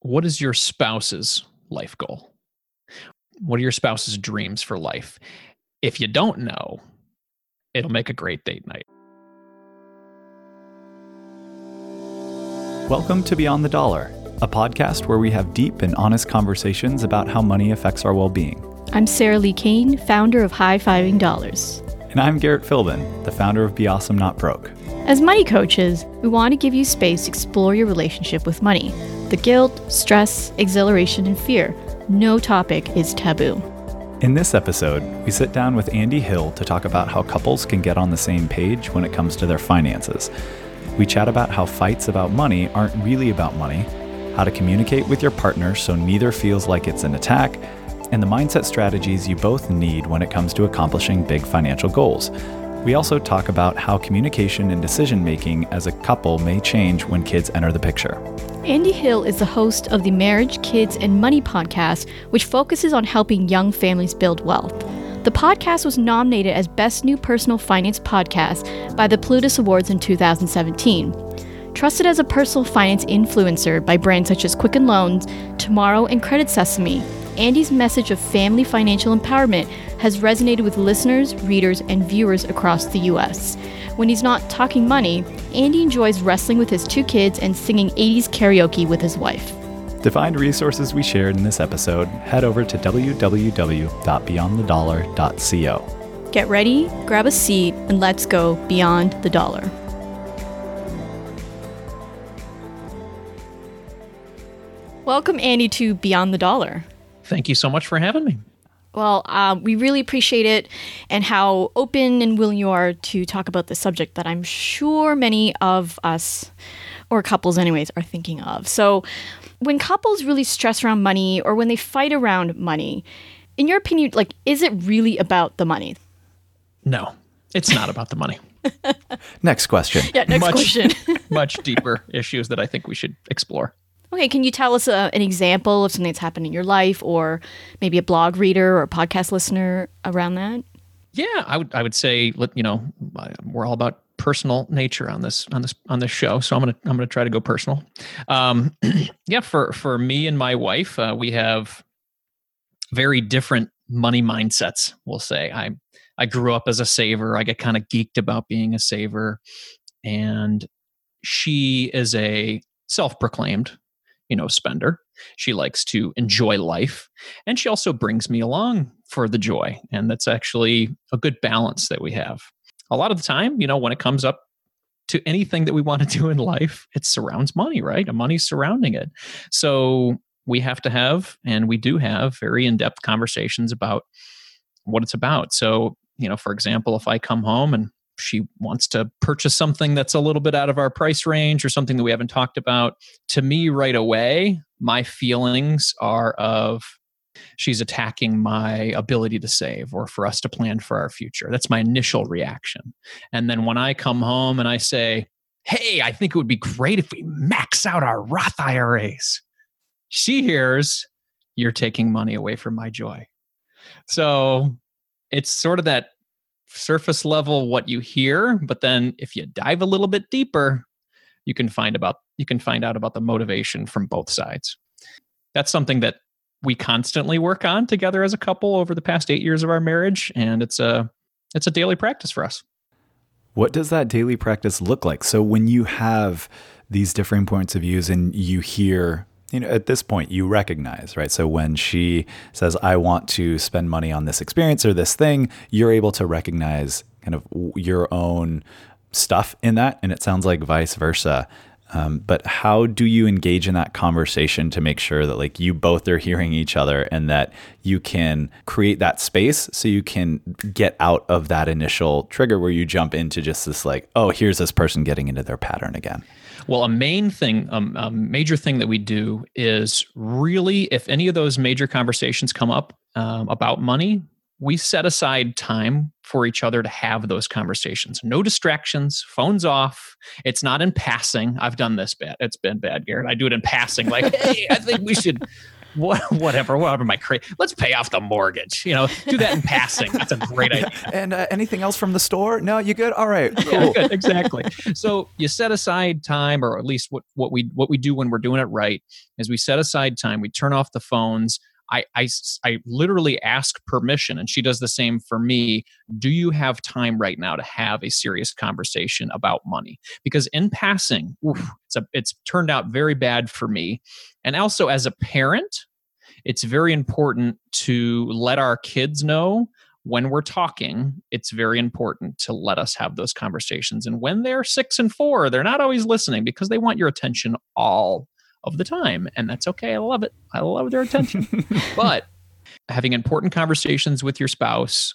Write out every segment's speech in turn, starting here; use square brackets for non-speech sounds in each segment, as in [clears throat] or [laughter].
what is your spouse's life goal? What are your spouse's dreams for life? If you don't know, it'll make a great date night. Welcome to Beyond the Dollar, a podcast where we have deep and honest conversations about how money affects our well being. I'm Sarah Li Cain, founder of High Fiving Dollars. And I'm Garrett Philbin, the founder of Be Awesome Not Broke. As money coaches, we want to give you space to explore your relationship with money the guilt, stress, exhilaration, and fear. No topic is taboo. In this episode, we sit down with Andy Hill to talk about how couples can get on the same page when it comes to their finances. We chat about how fights about money aren't really about money, how to communicate with your partner so neither feels like it's an attack, and the mindset strategies you both need when it comes to accomplishing big financial goals. We also talk about how communication and decision making as a couple may change when kids enter the picture. Andy Hill is the host of the Marriage, Kids, and Money podcast, which focuses on helping young families build wealth. The podcast was nominated as Best New Personal Finance Podcast by the Plutus Awards in 2017. Trusted as a personal finance influencer by brands such as Quicken Loans, Tomorrow, and Credit Sesame, Andy's message of family financial empowerment has resonated with listeners, readers, and viewers across the U.S. When he's not talking money, Andy enjoys wrestling with his two kids and singing 80s karaoke with his wife. To find resources we shared in this episode, head over to www.beyondthedollar.co. Get ready, grab a seat, and let's go beyond the dollar. Welcome, Andy, to Beyond the Dollar. Thank you so much for having me. Well, um, we really appreciate it and how open and willing you are to talk about this subject that I'm sure many of us, or couples, anyways, are thinking of. So, when couples really stress around money or when they fight around money, in your opinion, like, is it really about the money? No, it's not about the money. [laughs] next question. Yeah, next much, question. [laughs] much deeper issues that I think we should explore. Okay, can you tell us uh, an example of something that's happened in your life, or maybe a blog reader or a podcast listener around that? Yeah, I would. I would say, you know, we're all about personal nature on this on this on this show. So I'm gonna I'm gonna try to go personal. Um, [clears throat] yeah, for for me and my wife, uh, we have very different money mindsets. We'll say I I grew up as a saver. I get kind of geeked about being a saver, and she is a self-proclaimed you know spender. She likes to enjoy life and she also brings me along for the joy and that's actually a good balance that we have. A lot of the time you know when it comes up to anything that we want to do in life it surrounds money right? And money's surrounding it. So we have to have and we do have very in-depth conversations about what it's about. So you know for example if i come home and she wants to purchase something that's a little bit out of our price range or something that we haven't talked about. To me right away my feelings are of she's attacking my ability to save or for us to plan for our future. That's my initial reaction. And then when i come home and i say hey i think it would be great if we max out our roth iras she hears you're taking money away from my joy. So it's sort of that surface level what you hear, but then if you dive a little bit deeper, you can find about you can find out about the motivation from both sides. That's something that we constantly work on together as a couple over the past 8 years of our marriage and it's a it's a daily practice for us. What does that daily practice look like? So when you have these differing points of views and you hear you know, at this point, you recognize, right? So when she says, I want to spend money on this experience or this thing, you're able to recognize kind of your own stuff in that. And it sounds like vice versa. Um, but how do you engage in that conversation to make sure that like you both are hearing each other and that you can create that space so you can get out of that initial trigger where you jump into just this like, oh, here's this person getting into their pattern again? Well, a main thing, um, a major thing that we do is really, if any of those major conversations come up um, about money, we set aside time for each other to have those conversations. No distractions, phones off. It's not in passing. I've done this bad. It's been bad, Garrett. I do it in passing, like, [laughs] hey, I think we should what, [laughs] whatever, whatever my cra Let's pay off the mortgage. You know, do that in passing. That's a great idea. And uh, anything else from the store? No, you good? All right, cool. Yeah, good, exactly. So you set aside time, or at least what what we what we do when we're doing it right is we set aside time. We turn off the phones. I, I, I literally ask permission, and she does the same for me. Do you have time right now to have a serious conversation about money? Because in passing, oof, it's a, it's turned out very bad for me, and also as a parent, it's very important to let our kids know when we're talking, it's very important to let us have those conversations. And when they're six and four, they're not always listening because they want your attention all of the time. And that's okay. I love it. I love their attention. [laughs] but having important conversations with your spouse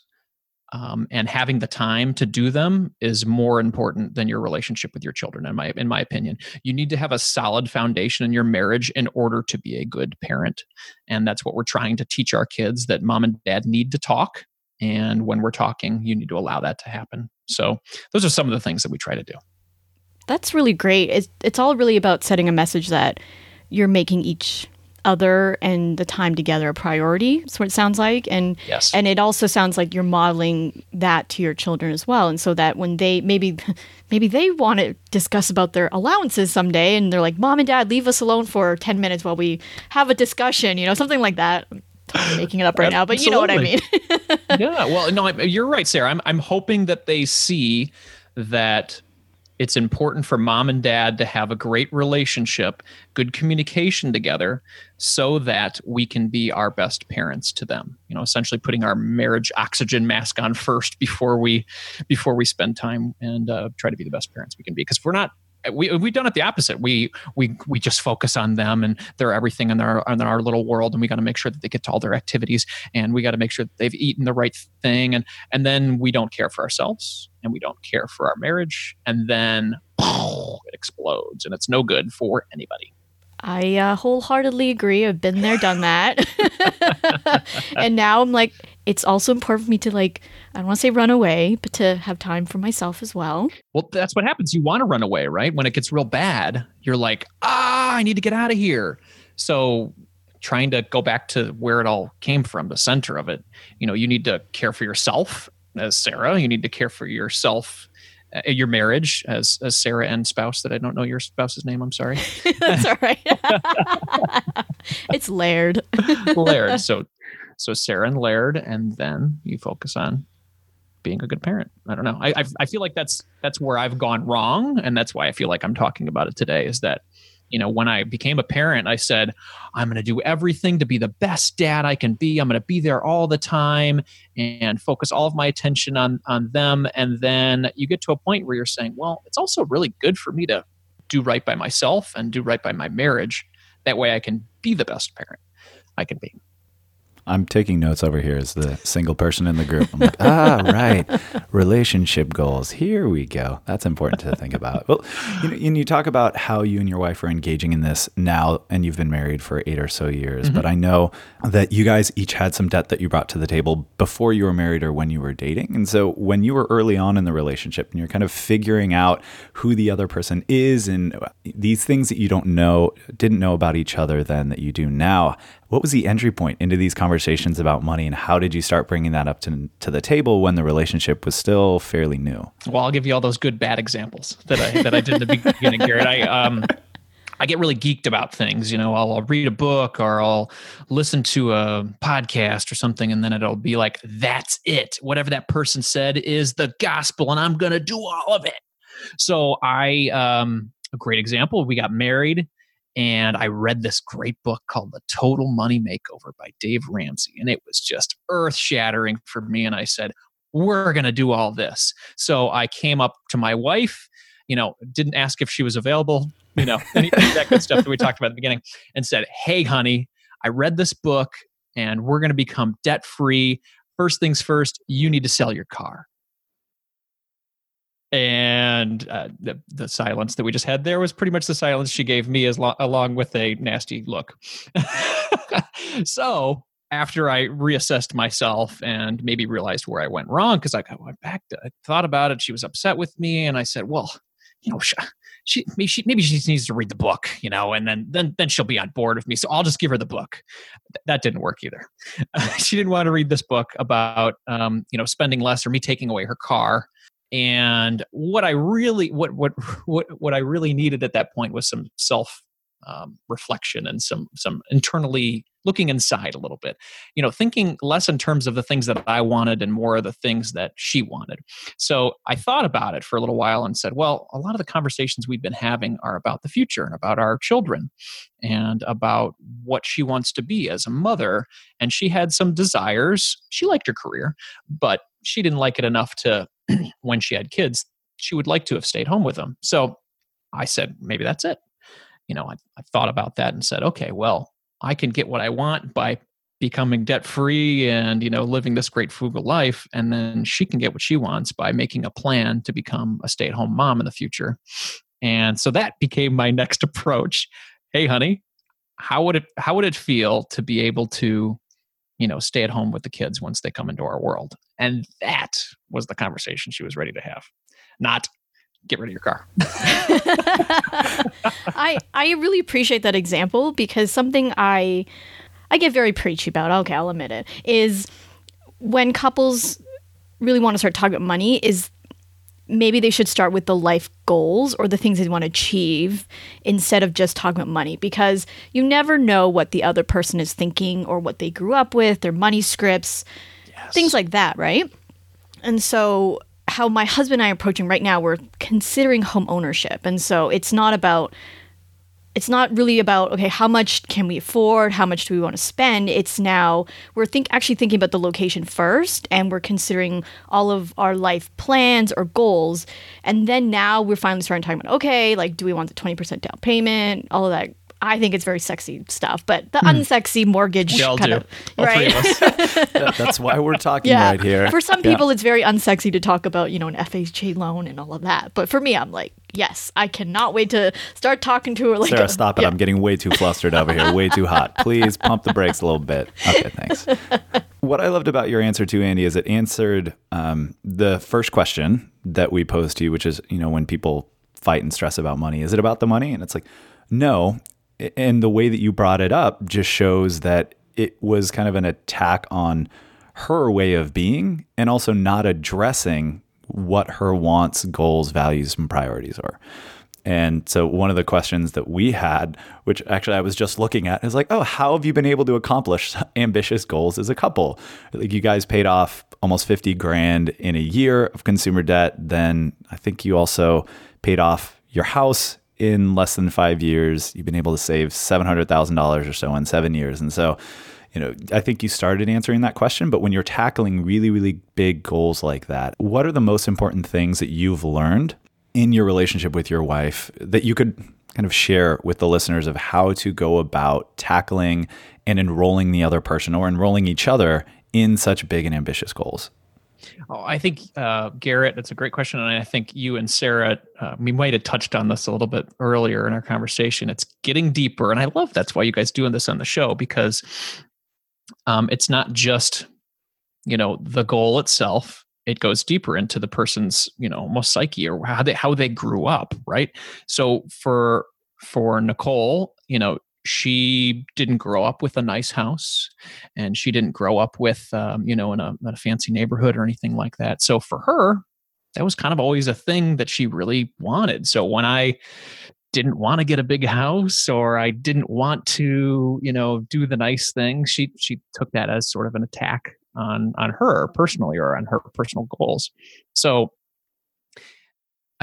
um, and having the time to do them is more important than your relationship with your children in my in my opinion you need to have a solid foundation in your marriage in order to be a good parent and that's what we're trying to teach our kids that mom and dad need to talk and when we're talking you need to allow that to happen so those are some of the things that we try to do that's really great it's, it's all really about setting a message that you're making each other and the time together a priority. That's what it sounds like. And yes. and it also sounds like you're modeling that to your children as well. And so that when they maybe [laughs] maybe they want to discuss about their allowances someday and they're like, Mom and Dad, leave us alone for ten minutes while we have a discussion, you know, something like that. I'm making it up right now, but you know what I mean. [laughs] yeah. Well, no, you're right, Sarah. I'm I'm hoping that they see that it's important for mom and dad to have a great relationship, good communication together, so that we can be our best parents to them. You know, essentially putting our marriage oxygen mask on first before we before we spend time and uh, try to be the best parents we can be. Because if we're not we we've done it the opposite. We we we just focus on them and they're everything in our in our little world, and we got to make sure that they get to all their activities, and we got to make sure that they've eaten the right thing, and and then we don't care for ourselves, and we don't care for our marriage, and then [laughs] it explodes, and it's no good for anybody. I uh, wholeheartedly agree. I've been there, done that. [laughs] and now I'm like, it's also important for me to like, I don't want to say run away, but to have time for myself as well. Well, that's what happens. You want to run away, right? When it gets real bad, you're like, ah, I need to get out of here. So trying to go back to where it all came from, the center of it, you know, you need to care for yourself as Sarah. You need to care for yourself uh, your marriage as as Sarah and spouse that I don't know your spouse's name. I'm sorry. [laughs] That's all right. [laughs] it's Laird. [laughs] Laird. So so Sarah and Laird, and then you focus on being a good parent. I don't know. I I, I feel like that's that's where I've gone wrong, and that's why I feel like I'm talking about it today. Is that you know, when I became a parent, I said, I'm going to do everything to be the best dad I can be. I'm going to be there all the time and focus all of my attention on on them. And then you get to a point where you're saying, well, it's also really good for me to do right by myself and do right by my marriage. That way I can be the best parent I can be. I'm taking notes over here as the single person in the group. I'm like, ah, right, relationship goals. Here we go. That's important to think about. Well, you know, and you talk about how you and your wife are engaging in this now, and you've been married for eight or so years. Mm-hmm. But I know that you guys each had some debt that you brought to the table before you were married or when you were dating. And so, when you were early on in the relationship and you're kind of figuring out who the other person is and these things that you don't know, didn't know about each other then that you do now, what was the entry point into these conversations about money, and how did you start bringing that up to, to the table when the relationship was still fairly new? Well, I'll give you all those good bad examples that I that I did in the beginning, Garrett. I um. I get really geeked about things. You know, I'll, I'll, read a book or I'll listen to a podcast or something, and then it'll be like, that's it. Whatever that person said is the gospel, and I'm going to do all of it. So, I, um, a great example, we got married and I read this great book called The Total Money Makeover by Dave Ramsey. And it was just earth shattering for me. And I said, We're going to do all this. So I came up to my wife, you know, didn't ask if she was available, you know, any, that good stuff that we talked about at the beginning, and said, Hey, honey, I read this book and we're going to become debt free. First things first, you need to sell your car and uh, the the silence that we just had there was pretty much the silence she gave me as lo- along with a nasty look. [laughs] so after I reassessed myself and maybe realized where I went wrong, because I went back to, I thought about it, she was upset with me, and I said, "Well, you know, she maybe she maybe she needs to read the book, you know, and then then then she'll be on board with me. So I'll just give her the book. That didn't work either. [laughs] she didn't want to read this book about um, you know spending less or me taking away her car. And what I really what what [laughs] what what I really needed at that point was some self um, reflection and some some internally looking inside a little bit you know thinking less in terms of the things that i wanted and more of the things that she wanted. So i thought about it for a little while and said well a lot of the conversations we've been having are about the future and about our children and about what she wants to be as a mother. And she had some desires. She liked her career but she didn't like it enough to [clears throat] when she had kids she would like to have stayed home with them. So i said maybe that's it. You know, I, I thought about that and said, okay, well, I can get what I want by becoming debt free and you know living this great frugal life and then she can get what she wants by making a plan to become a stay at home mom in the future. And so that became my [laughs] next approach. Hey honey how would it how would it feel to be able to you know stay at home with the kids once they come into our world and that was the conversation she was ready to have not get rid of your car. [laughs] [laughs] I I really appreciate that example because something I I get very preachy about, okay, I'll admit it, is when couples really want to start talking about money is maybe they should start with the life goals or the things they want to achieve instead of just talking about money because you never know what the other person is thinking or what they grew up with, their money scripts, yes. things like that, right? And so how my husband and I are approaching right now, we're considering home ownership. And so it's not about it's not really about okay how much can we afford? How much do we want to spend? It's now we're think actually thinking about the location first and we're considering all of our life plans or goals. And then now we're finally starting talking about okay like do we want the 20% down payment all of that I think it's very sexy stuff, but the hmm. unsexy mortgage kind do. of All right. that, [laughs] that's why we're talking yeah. right here. For some people, yeah. it's very unsexy to talk about you know an FHA loan and all of that, but for me, I'm like, yes, I cannot wait to start talking to her. Like, Sarah, a, stop it! Yeah. I'm getting way too flustered over here, way too hot. Please pump the brakes a little bit. Okay, thanks. [laughs] what I loved about your answer to Andy is it answered um, the first question that we posed to you, which is you know when people fight and stress about money, is it about the money? And it's like, no, and the way that you brought it up just shows that it was kind of an attack on her way of being and also not addressing what her wants, goals, values, and priorities are. And so one of the questions that we had, which actually I was just looking at, is like, oh, how have you been able to accomplish [laughs] ambitious goals as a couple? Like you guys paid off almost 50 grand in a year of consumer debt. Then I think you also paid off your house in less than five years, you've been able to save $700,000 or so in seven years. And so, you know, I think you started answering that question, but when you're tackling really, really big goals like that, what are the most important things that you've learned in your relationship with your wife that you could kind of share with the listeners of how to go about tackling and enrolling the other person or enrolling each other in such big and ambitious goals? Oh, I think uh, Garrett, that's a great question, and I think you and Sarah, uh, we might have touched on this a little bit earlier in our conversation. It's getting deeper, and I love that's why you guys doing this on the show because um, it's not just you know the goal itself. It goes deeper into the person's you know almost psyche or how they how they grew up, right? So for for Nicole, you know, she didn't grow up with a nice house and she didn't grow up with um, you know in a, in a fancy neighborhood or anything like that. So for her that was kind of always a thing that she really wanted. So when i didn't want to get a big house or i didn't want to you know do the nice things she she took that as sort of an attack on on her personally or on her personal goals. So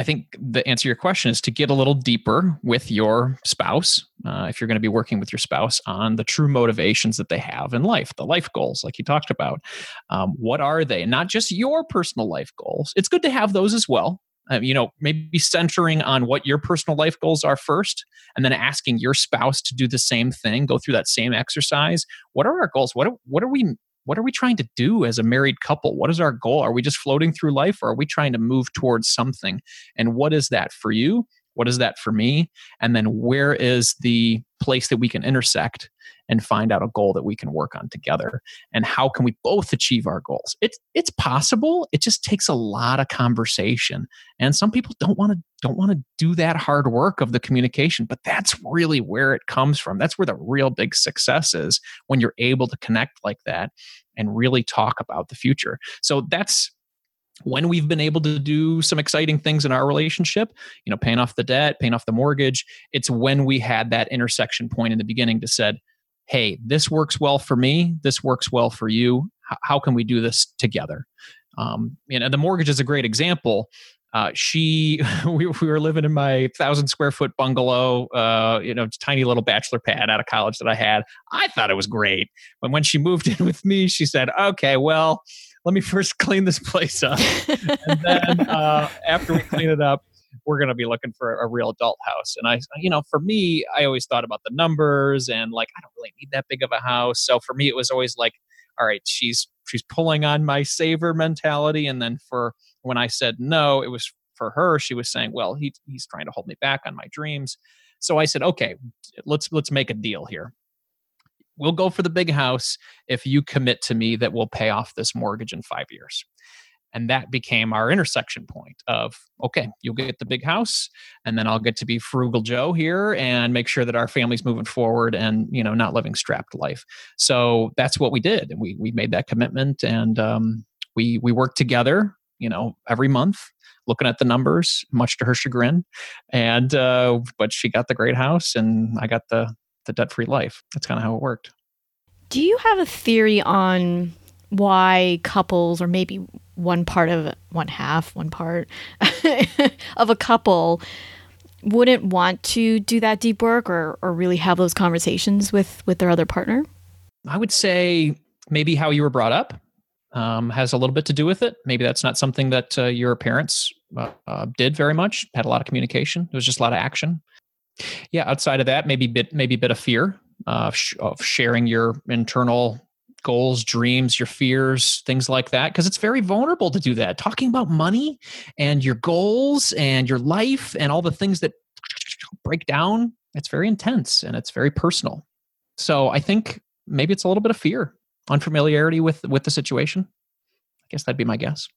I think the answer to your question is to get a little deeper with your spouse, uh, if you're going to be working with your spouse on the true motivations that they have in life, the life goals, like you talked about. Um, what are they? Not just your personal life goals. It's good to have those as well. Uh, you know, maybe centering on what your personal life goals are first, and then asking your spouse to do the same thing, go through that same exercise. What are our goals? What are, what are we what are we trying to do as a married couple? What is our goal? Are we just floating through life or are we trying to move towards something? And what is that for you? what is that for me and then where is the place that we can intersect and find out a goal that we can work on together and how can we both achieve our goals. It's it's possible it just takes a lot of conversation and some people don't want to don't want to do that hard work of the communication but that's really where it comes from. That's where the real big success is when you're able to connect like that and really talk about the future. So that's when we've been able to do some exciting things in our relationship, you know, paying off the debt, paying off the mortgage, it's when we had that intersection point in the beginning to said, hey, this works well for me, this works well for you. H- how can we do this together? Um, you know, the mortgage is a great example. Uh, she, [laughs] we, we were living in my thousand square foot bungalow, uh, you know, tiny little bachelor pad out of college that I had. I thought it was great. But when she moved [laughs] in with me, she said, okay, well, let me first [laughs] clean this place up. and then uh, after we clean it up, we're going to be looking for a real adult house. And I, you know, for me, I always thought about the numbers and like, I don't really need that big of a house. So for me, it was always like, all right, she's, she's pulling on my saver mentality. And then for when I said no, it was for her, she was saying, well, he, he's trying to hold me back on my dreams. So I said, okay, let's, let's make a deal here we'll go for the big house if you commit to me that we'll pay off this mortgage in five years. And that became our intersection point of, okay, you'll get the big house, and then I'll get to be frugal Joe here and make sure that our family's moving forward and, you know, not living strapped life. So that's what we did. We, we made that commitment and um, we, we worked together, you know, every month looking at the numbers, much to her chagrin. And, uh, but she got the great house and I got the, the debt free life. That's kind of how it worked. Do you have a theory on why couples, or maybe one part of one half, one part [laughs] of a couple, wouldn't want to do that deep work or, or really have those conversations with with their other partner? I would say maybe how you were brought up um, has a little bit to do with it. Maybe that's not something that uh, your parents uh, uh, did very much. Had a lot of communication. There was just a lot of action. Yeah, outside of that, maybe bit maybe a bit of fear sh- of sharing your internal goals, dreams, your fears, things like that, because it's very vulnerable to do that. Talking about money and your goals and your life and all the things that [tsk] break down, it's very intense and it's very personal. So I think maybe it's a little bit of fear, unfamiliarity with with the situation. I guess that'd be my guess.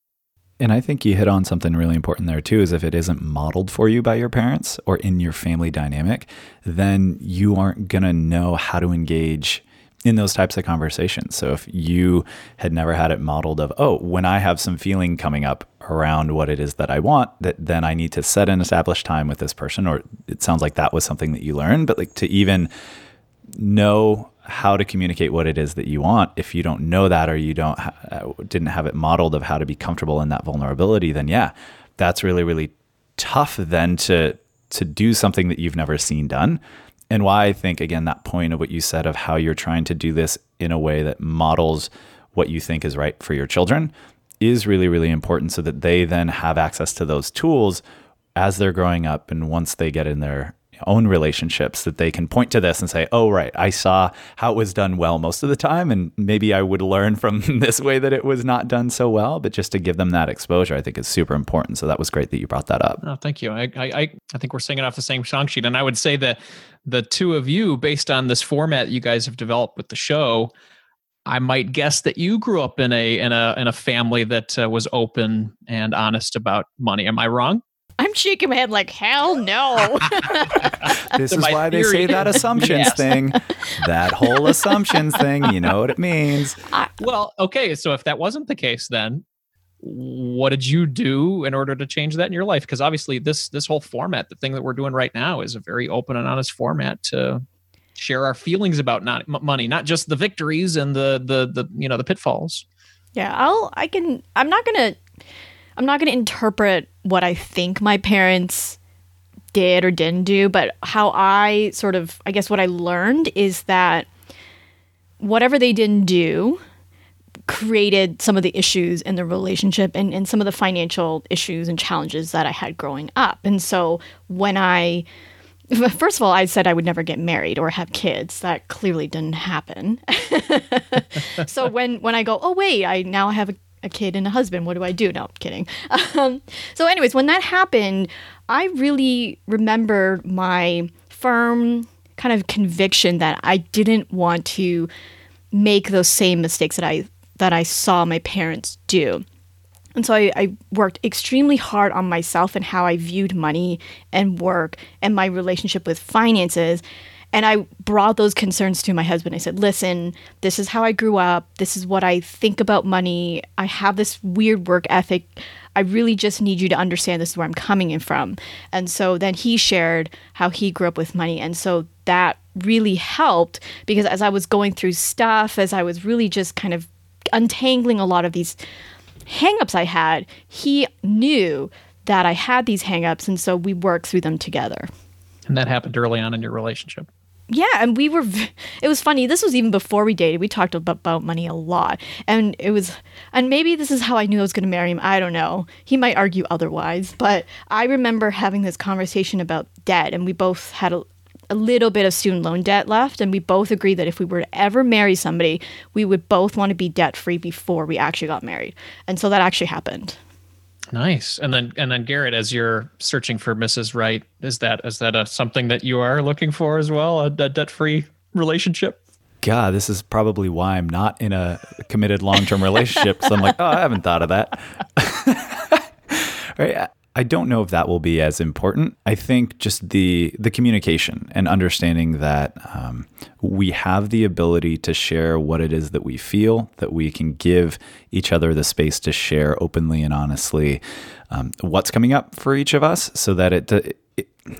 And I think you hit on something really important there too is if it isn't modeled for you by your parents or in your family dynamic, then you aren't going to know how to engage in those types of conversations. So if you had never had it modeled of, oh, when I have some feeling coming up around what it is that I want, that then I need to set an established time with this person, or it sounds like that was something that you learned, but like to even know how to communicate what it is that you want if you don't know that or you don't ha- uh, didn't have it modeled of how to be comfortable in that vulnerability then yeah that's really really tough then to to do something that you've never seen done and why I think again that point of what you said of how you're trying to do this in a way that models what you think is right for your children is really really important so that they then have access to those tools as they're growing up and once they get in their own relationships that they can point to this and say, oh, right, I saw how it was done well most of the time. And maybe I would learn from [laughs] this way that it was not done so well. But just to give them that exposure, I think is super important. So that was great that you brought that up. Oh, thank you. I, I, I think we're singing off the same song sheet. And I would say that the two of you, based on this format you guys have developed with the show, I might guess that you grew up in a in a in a family that uh, was open and honest about money. Am I wrong? I'm shaking my head like hell no. [laughs] this is why theory. they say that assumptions yes. thing. That whole assumptions thing, you know what it means. well, okay, so if that wasn't the case then what did you do in order to change that in your life because obviously this this whole format the thing that we're doing right now is a very open and honest format to share our feelings about not money not just the victories and the the the you know the pitfalls yeah i'll i can i'm not gonna I'm not going to interpret what I think my parents did or didn't do, but how I sort of, I guess what I learned is that whatever they didn't do created some of the issues in the relationship and, and some of the financial issues and challenges that I had growing up. And so when I, [laughs] first of all, I said I would never get married or have kids. That clearly didn't happen. [laughs] so when when I go, oh wait, I now have a a kid and a husband. What do I do? No, I'm kidding. [laughs] Um, so, anyways, when that happened, I really remember my firm kind of conviction that I didn't want to make those same mistakes that I that I saw my parents do. And so I, I, worked extremely hard on myself and how I viewed money and work and my relationship with finances. And I brought those concerns to my husband. I said, listen, this is how I grew up. This is what I think about money. I have this weird work ethic. I really just need you to understand this is where I'm coming in from. And so then he shared how he grew up with money. And so that really helped because as I was going through stuff, as I was really just kind of untangling a lot of these hangups I had, he knew that I had these hangups. And so we worked through them together. And that happened early on in your relationship. Yeah, and we were. It was funny. This was even before we dated. We talked about, money a lot, and it was. And maybe this is how I knew I was going to marry him. I don't know. He might argue otherwise, but I remember having this conversation about debt, and we both had a, a little bit of student loan debt left, and we both agreed that if we were to ever marry somebody, we would both want to be debt free before we actually got married, and so that actually happened. Nice. And then and then Garrett, as you're searching for Mrs. Right, is that is that a, something that you are looking for as well? A, a debt free relationship? God, this is probably why I'm not in a committed long term [laughs] relationship. so I'm like, oh, I haven't thought of that. [laughs] right. I don't know if that will be as important. I think just the the communication and understanding that um, we have the ability to share what it is that we feel, that we can give each other the space to share openly and honestly um, what's coming up for each of us, so that it, it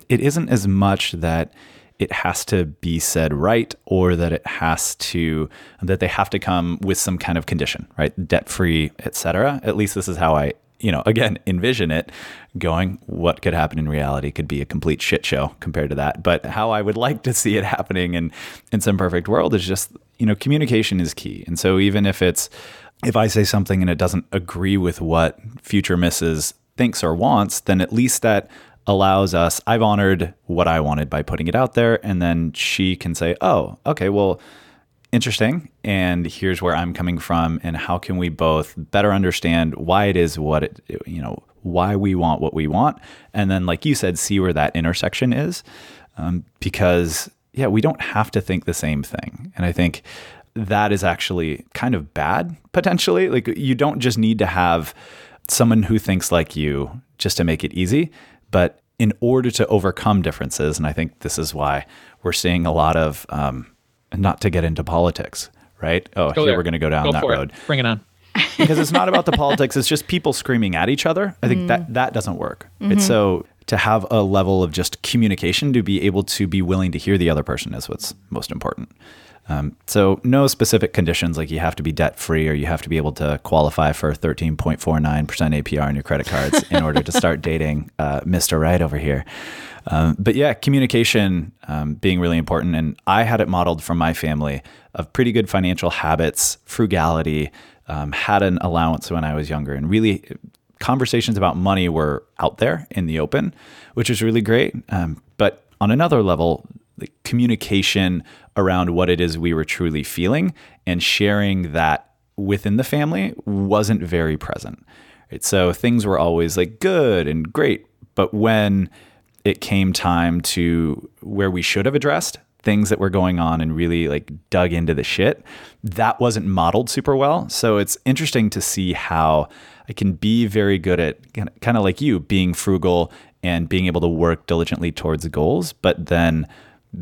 it isn't as much that it has to be said right or that it has to that they have to come with some kind of condition right debt free etc at least this is how i you know, again, envision it going, what could happen in reality could be a complete shit show compared to that. But how I would like to see it [laughs] happening in, in some perfect world is just, you know, communication is key. And so even if it's, if I say something and it doesn't agree with what future Mrs. thinks or wants, then at least that allows us, I've honored what I wanted by putting it out there. And then she can say, oh, okay, well, interesting and here's where I'm coming from and how can we both better understand why it is what it you know why we want what we want and then like you said see where that intersection is um, because yeah we don't have to think the same thing and I think that is actually kind of bad potentially. Like you don't just need to have someone who thinks like you just to make it easy but in order to overcome differences and I think this is why we're seeing a lot of um, not to get into politics, right? Oh, go here there. we're going to go down go that road. It. Bring it on. because it's not about the [laughs] politics; it's just people screaming at each other. I think mm. that that doesn't work. Mm-hmm. It's so to have a level of just communication to be able to be willing to hear the other person is what's most important. Um, so no specific conditions like you have to be debt free or you have to be able to qualify for 13.49% APR on your credit cards in order to start [laughs] dating uh, Mr. Right over here. Um, but yeah, communication um, being really important. And I had it modeled from my family of pretty good financial habits, frugality, um, had an allowance when I was younger, and really conversations about money were out there in the open, which was really great. Um, but on another level, the communication around what it is we were truly feeling and sharing that within the family wasn't very present. Right? So things were always like good and great, but when it came time to where we should have addressed things that were going on and really like dug into the shit, that wasn't modeled super well. So it's interesting to see how I can be very good at kind of like you being frugal and being able to work diligently towards goals, but then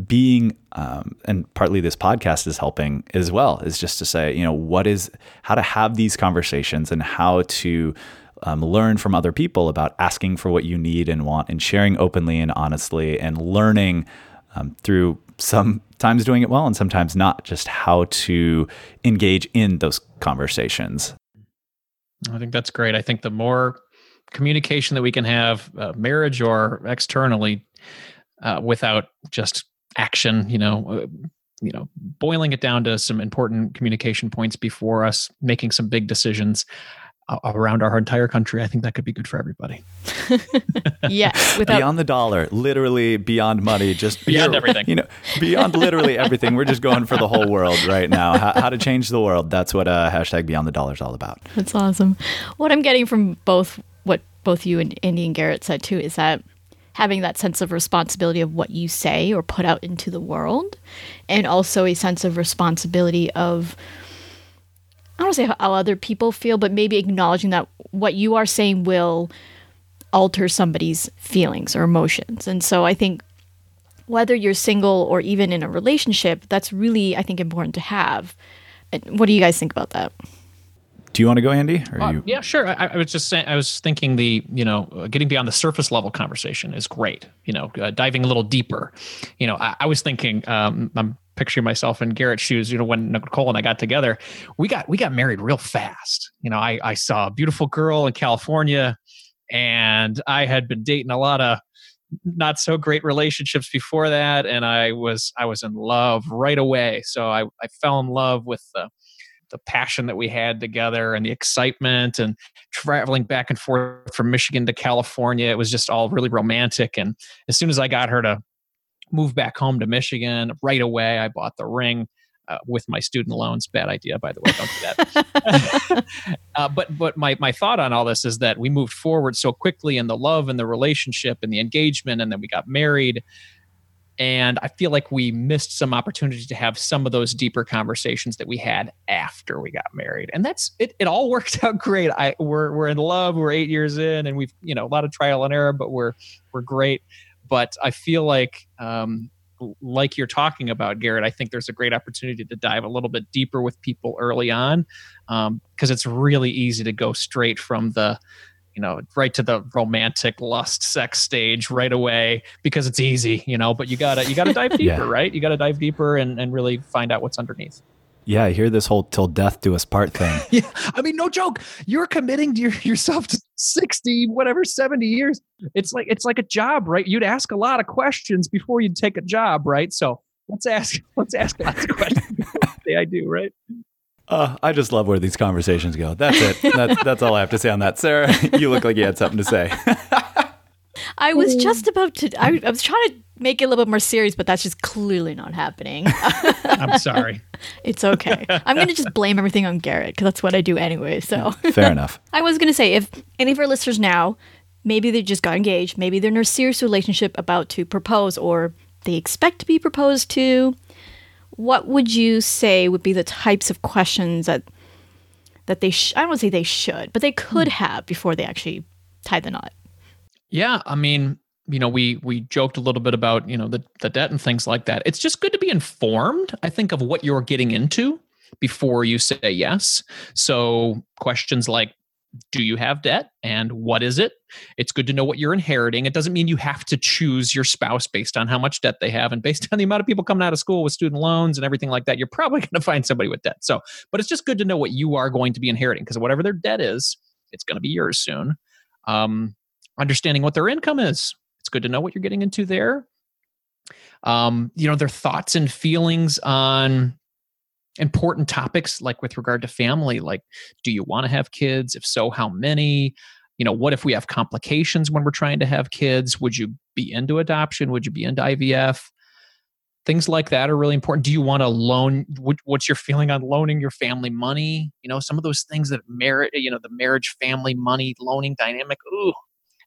being um, and partly this podcast is helping as well is just to say you know what is how to have these conversations and how to um, learn from other people about asking for what you need and want and sharing openly and honestly and learning um, through sometimes doing it well and sometimes not, just how to engage in those conversations. I think that's great. I think the more communication that we can have, uh, marriage or externally, uh, without just action, you know, uh, you know, boiling it down to some important communication points before us making some big decisions around our entire country. I think that could be good for everybody. [laughs] yes, without beyond the dollar, literally beyond money, just beyond everything. You know, beyond literally everything. We're just going for the whole world right now. How, how to change the world? That's what uh, hashtag Beyond the Dollar is all about. That's awesome. What I'm getting from both what both you and Andy and Garrett said too is that having that sense of responsibility of what you say or put out into the world, and also a sense of responsibility of I don't say how other people feel, but maybe acknowledging that what you are saying will alter somebody's feelings or emotions. And so I think whether you're single or even in a relationship, that's really, I think, important to have. What do you guys think about that? Do you want to go, Andy? Uh, you- yeah, sure. I, I, was just saying, I was thinking the, you know, uh, getting beyond the surface level conversation is great. You know, uh, diving a little deeper. You know, I, I was thinking, um, I'm picturing myself in Garrett's shoes. You know, when Nicole and I got together, we got we got married real fast. You know, I I saw a beautiful girl in California, and I had been dating a lot of not so great relationships before that, and I was I was in love right away. So I I fell in love with the the passion that we had together and the excitement and traveling back and forth from Michigan to California. It was just all really romantic. And as soon as I got her to move back home to Michigan right away. I bought the ring. Uh, with my student loans. Bad idea, by the way. Don't do that. [laughs] uh, but but my my thought on all this is that we moved forward so quickly in the love and the relationship and the engagement, and then we got married. And I feel like we missed some opportunity to have some of those deeper conversations that we had after we got married. And that's it. It all [laughs] worked out great. I we're we're in love. We're eight years in, and we've you know a lot of trial and error, but we're we're great but I feel like um, like you're talking about, Garrett, I think there's a great opportunity to dive a little bit deeper with people early on because um, it's really easy to go straight from the you know right to the romantic lust sex stage right away because it's easy you know but you gotta you gotta [laughs] dive deeper yeah. right you gotta dive deeper and, and really find out what's underneath yeah, I hear this whole till death do us part thing. [laughs] yeah. I mean, no joke. You're committing your, yourself to 60, whatever, 70 years. It's like it's like a job, right? You'd ask a lot of questions before you'd take a job, right? So let's ask let's ask lots of questions I do, right? Uh, I just love where these conversations go. That's it. That's, [laughs] that's all I have to say on that. Sarah, [laughs] you look like you had something to say. [laughs] I was just about to. I, I, was trying to make it a little bit more serious, but that's just clearly not happening. I'm sorry. It's okay. I'm going to just blame everything on Garrett because that's what I do anyway. So fair enough. I was going to say if any of our listeners now, maybe they just got engaged, maybe they're in a serious relationship about to propose, or they expect to be proposed to. What would you say would be the types of questions that that they? Sh- I don't want to say they should, but they could hmm. have before they actually tie the knot. Yeah, I mean, you know, we we joked a little bit about you know the the debt and things like that. It's just good to be informed. I think of what you're getting into before you say yes. So questions like, do you have debt and what is it? It's good to know what you're inheriting. It doesn't mean you have to choose your spouse based on how much debt they have and based [laughs] on the amount of people coming out of school with student loans and everything like that. You're probably [laughs] going to find somebody with debt. So, but it's just good to know what you are going to be inheriting because whatever their debt is, it's going to be yours soon. Um, understanding what their income is. It's good to know what you're getting into there. Um, you know, their thoughts and feelings on important topics like with regard to family, like do you want to have kids? If so, how many? You know, what if we have complications when we're trying to have kids? Would you be into adoption? Would you be into IVF? Things like that are really important. Do you want to loan? What's your feeling on loaning your family money? You know, some of those things that merit, you know, the marriage, family, money, loaning dynamic. Ooh,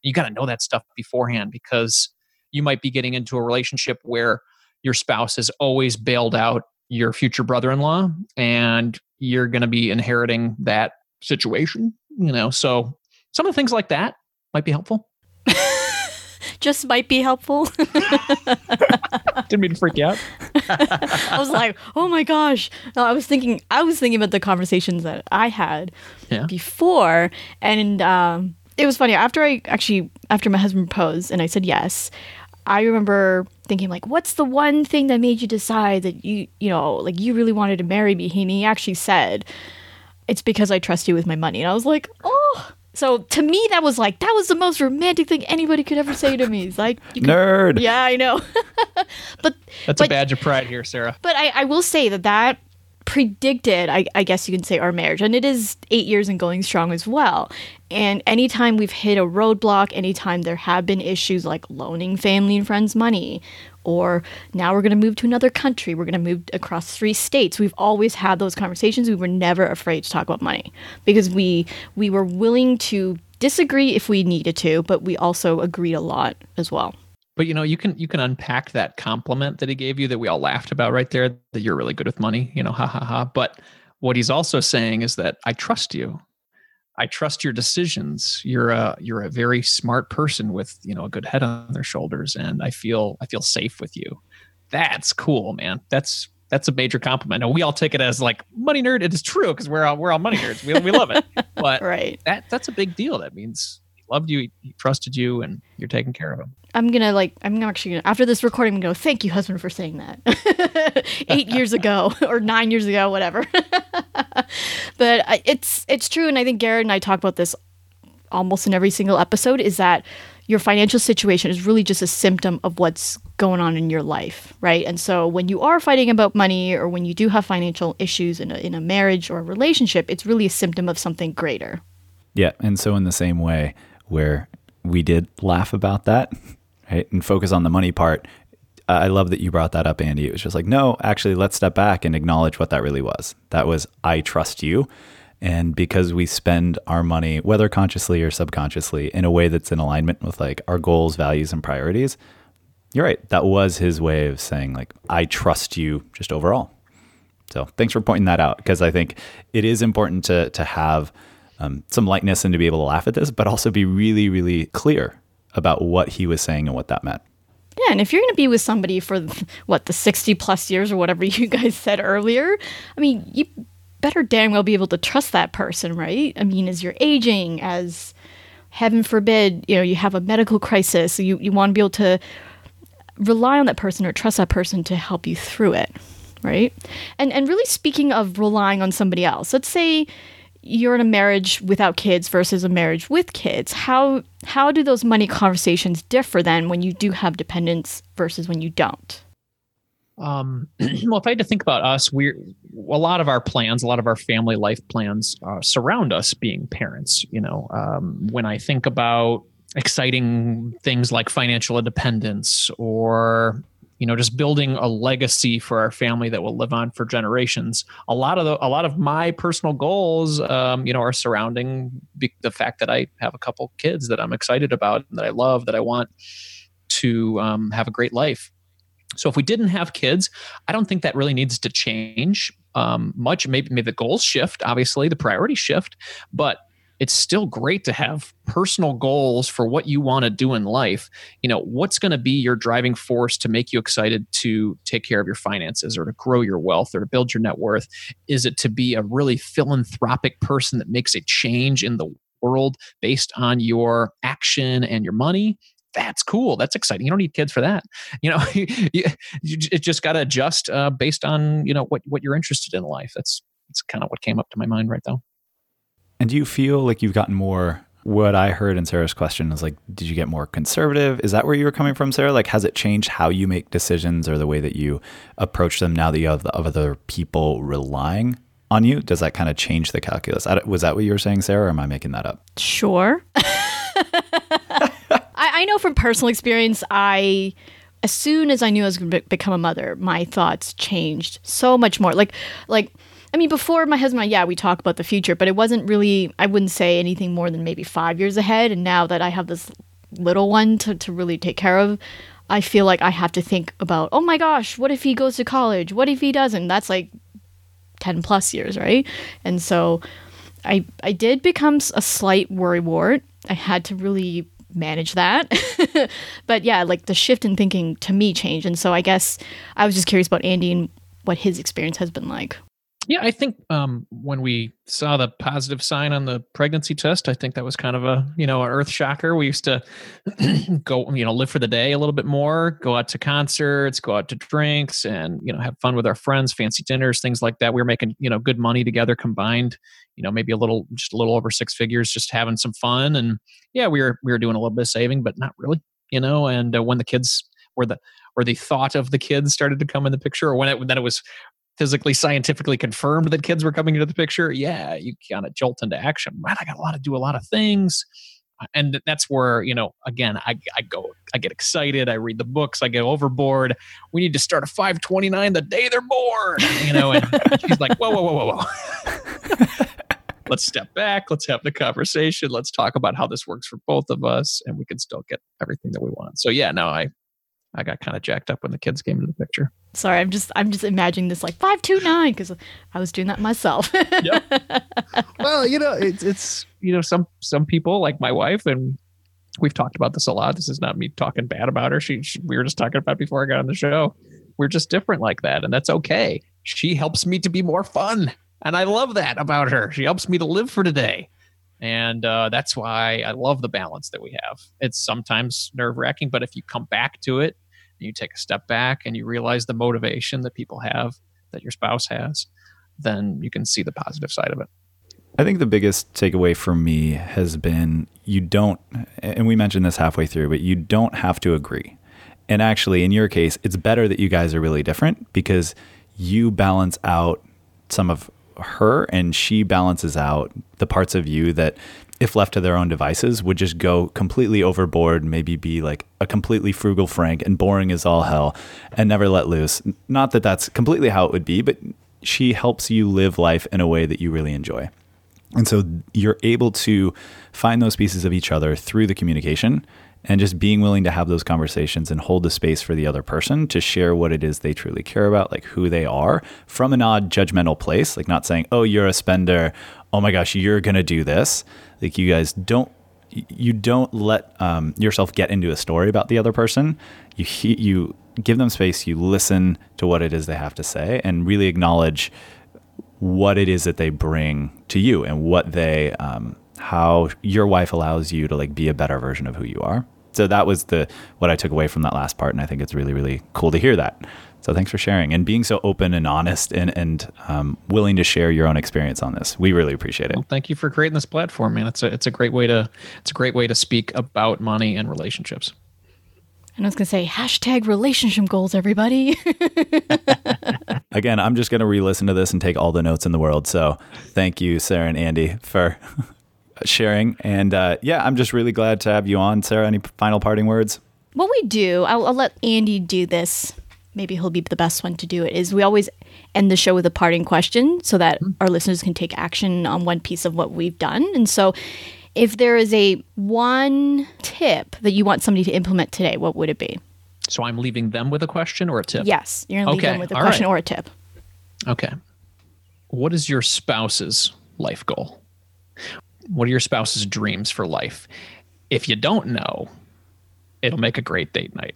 you got to know that stuff beforehand because you might be getting into a relationship where your spouse has always bailed out your future brother-in-law and you're going to be inheriting that situation you know so some of the things like that might be helpful [laughs] just might be helpful [laughs] didn't mean to freak you out [laughs] i was like oh my gosh no, i was thinking i was thinking about the conversations that i had yeah. before and um it was funny after I actually after my husband proposed and I said yes. I remember thinking like, what's the one thing that made you decide that you you know like you really wanted to marry me? And he actually said, it's because I trust you with my money. And I was like, oh. So to me, that was like that was the most romantic thing anybody could ever say to me. He's like nerd. Yeah, I know. [laughs] but that's but, a badge of pride here, Sarah. But I, I will say that that predicted, I, I guess you can say, our marriage. And it is eight years and going strong as well. And anytime we've hit a roadblock, anytime there have been issues like loaning family and friends money, or now we're going to move to another country, we're going to move across three states. We've always had those conversations. We were never afraid to talk about money because we we were willing to disagree if we needed to, but we also agreed a lot as well. But you know, you can you can unpack that compliment that he gave you that we all laughed about right there that you're really good with money, you know, ha ha ha. But what he's also saying is that I trust you. I trust your decisions. You're a you're a very smart person with, you know, a good head on their shoulders and I feel I feel safe with you. That's cool, man. That's that's a major compliment. And we all take it as like money nerd. It is true because we're all we're all money nerds. We, we love it. [laughs] But right. that that's a big deal. That means loved you, he trusted you, and you're taking care of him. I'm gonna like I'm actually gonna after this recording I'm gonna go, thank you, husband, for saying that. [laughs] Eight years ago [laughs] or nine years ago, whatever. [laughs] but it's it's true, and I think Garrett and I talk about this almost in every single episode. Is that your financial situation is really just a symptom of what's going on in your life, right? And so when you are fighting about money or when you do have financial issues in a, in a marriage or a relationship, it's really a symptom of something greater. Yeah. And so, in the same way, where we did laugh about that, [laughs] right? And focus on the money part. I love that you brought that up, Andy. It was just like, no, actually, let's step back and acknowledge what that really was. That was, I trust you. And because we spend our money, whether consciously or subconsciously, in a way that's in alignment with like our goals, values, and priorities, you're right. That was his way of saying, like, I trust you just overall. So thanks for pointing that out because I think it is important to to have um, some lightness and to be able to laugh at this, but also be really, really clear about what he was saying and what that meant. Yeah, and if you're going to be with somebody for what the 60 plus years or whatever [laughs] you guys said earlier, I mean, you better damn well be able to trust that person, right? I mean, as you're aging, as heaven forbid, you know, you have a medical crisis, you you want to be able to rely on that person or trust that person to help you through it, right? And and really speaking of relying on somebody else, let's say you're in a marriage without kids versus a marriage with kids how how do those money conversations differ then when you do have dependents versus when you don't? Um, [clears throat] well if i had to think about us we're a lot of our plans a lot of our family life plans uh, surround us being parents you know? Um, when i think about exciting things like financial independence or you know just building a legacy for our family that will live on for generations. A lot of the a lot of my personal goals um, you know are surrounding the fact that i have a couple kids that i'm excited about that i love that i want to um, have a great life. So if we didn't have kids i don't think that really needs to change um, much. Maybe maybe the goals shift obviously the priorities shift but it's still great to have personal goals for what you want to do in life. You know, what's going to be your driving force to make you excited to take care of your finances or to grow your wealth or to build your net worth? Is it to be a really philanthropic person that makes a change in the world based on your action and your money? That's cool. That's exciting. You don't need kids for that. You know, [laughs] you, you just got to adjust uh, based on you know what what you're interested in life. That's that's kind of what came up to my mind right though. And do you feel like you've gotten more? What I heard in Sarah's question is like, did you get more conservative? Is that where you were coming from, Sarah? Like, has it changed how you make decisions or the way that you approach them now that you have the other people relying on you? Does that kind of change the calculus? Was that what you were saying, Sarah, or am I making that up? Sure. [laughs] I, I know from personal experience, I as soon as I knew I was going to become a mother, my thoughts changed so much more. Like, like I mean, before my husband, and I, yeah, we talk about the future, but it wasn't really. I wouldn't say anything more than maybe five years ahead. And now that I have this little one to to really take care of, I feel like I have to think about. Oh my gosh, what if he goes to college? What if he doesn't? That's like ten plus years, right? And so, I I did become a slight worrywart. I had to really manage that. [laughs] but yeah, like the shift in thinking to me changed. And so I guess I was just curious about Andy and what his experience has been like. Yeah, I think um, when we saw the positive sign on the pregnancy test, I think that was kind of a you know an earth shocker. We used to [clears throat] go you know live for the day a little bit more, go out to concerts, go out to drinks, and you know have fun with our friends, fancy dinners, things like that. We were making you know good money together combined. You know maybe a little just a little over six figures, just having some fun. And yeah, we were we were doing a little bit of saving, but not really. You know, and uh, when the kids were the or the thought of the kids started to come in the picture, or when it then it was physically scientifically confirmed that kids were coming into the picture, yeah, you kind of jolt into action. Man, I got a lot to do a lot of things. Uh, and that's where, you know, again, I, I go, I get excited. I read the books. I go overboard. We need to start a 529 the day they're born, you know, and she's like, whoa, whoa, whoa, whoa, whoa. [laughs] let's step back. Let's have the conversation. Let's talk about how this works for both of us and we can still get everything that we want. So yeah, no, I, I got kind of jacked up when the kids came into the picture. Sorry, I'm just I'm just imagining this like five two nine because I was doing that myself. yep. [laughs] Well, you know, it's it's you know some some people like my wife and we've talked about this a lot. This is not me talking bad about her. She, she we were just talking about before I got on the show. We're just different like that, and that's okay. She helps me to be more fun, and I love that about her. She helps me to live for today and uh, that's why I love the balance that we have. It's sometimes nerve wracking, but if you come back to it you take a step back and you realize the motivation that people have that your spouse has, then you can see the positive side of it. I think the biggest takeaway for me has been you don't, and we mentioned this halfway through, but you don't have to agree. And actually, in your case, it's better that you guys are really different because you balance out some of her and she balances out the parts of you that if left to their own devices, would just go completely overboard, maybe be like a completely frugal Frank and boring as all hell and never let loose. Not that that's completely how it would be, but she helps you live life in a way that you really enjoy. And so you're able to find those pieces of each other through the communication and just being willing to have those conversations and hold the space for the other person to share what it is they truly care about, like who they are, from an odd judgmental place, like not saying, oh, you're a spender. Oh my gosh, you're going to do this. Like you guys don't you don't let um, yourself get into a story about the other person. You you give them space. You listen to what it is they have to say, and really acknowledge what it is that they bring to you and what they um, how your wife allows you to like be a better version of who you are so that was the what I took away from that last part, and I think it's really really cool to hear that. So thanks for sharing and being so open and honest and and um, willing to share your own experience on this. We really appreciate it. Well, thank you for creating this platform, man. It's a it's a great way to it's a great way to speak about money and relationships. And I was gonna say hashtag relationship goals, everybody. [laughs] Again, I'm just gonna re-listen to this and take all the notes in the world. So thank you, Sarah and Andy, for [laughs] sharing. And uh, yeah, I'm just really glad to have you on. Sarah, any final parting words? What we do, I'll, I'll let Andy do this. Maybe he'll be the best one to do it. Is we always end the show with a parting question so that mm-hmm. our listeners can take action on one piece of what we've done. And so, if there is a one tip that you want somebody to implement today, what would it be? So I'm leaving them with a question or a tip. Yes, you're leave okay. them with a All question right. or a tip. Okay. What is your spouse's life goal? What are your spouse's dreams for life? If you don't know, it'll make a great date night.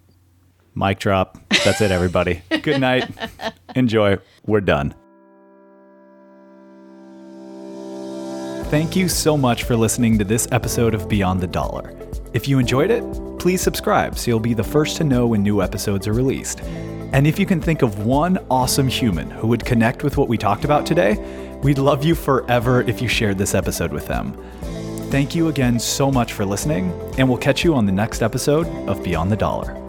Mic drop. That's it, everybody. [laughs] Good night. Enjoy. We're done. Thank you so much for listening to this episode of Beyond the Dollar. If you enjoyed it, please subscribe so you'll be the first to know when new episodes are released. And if you can think of one awesome human who would connect with what we talked about today, We'd love you forever if you shared this episode with them. Thank you again so much for listening, and we'll catch you on the next episode of Beyond the Dollar.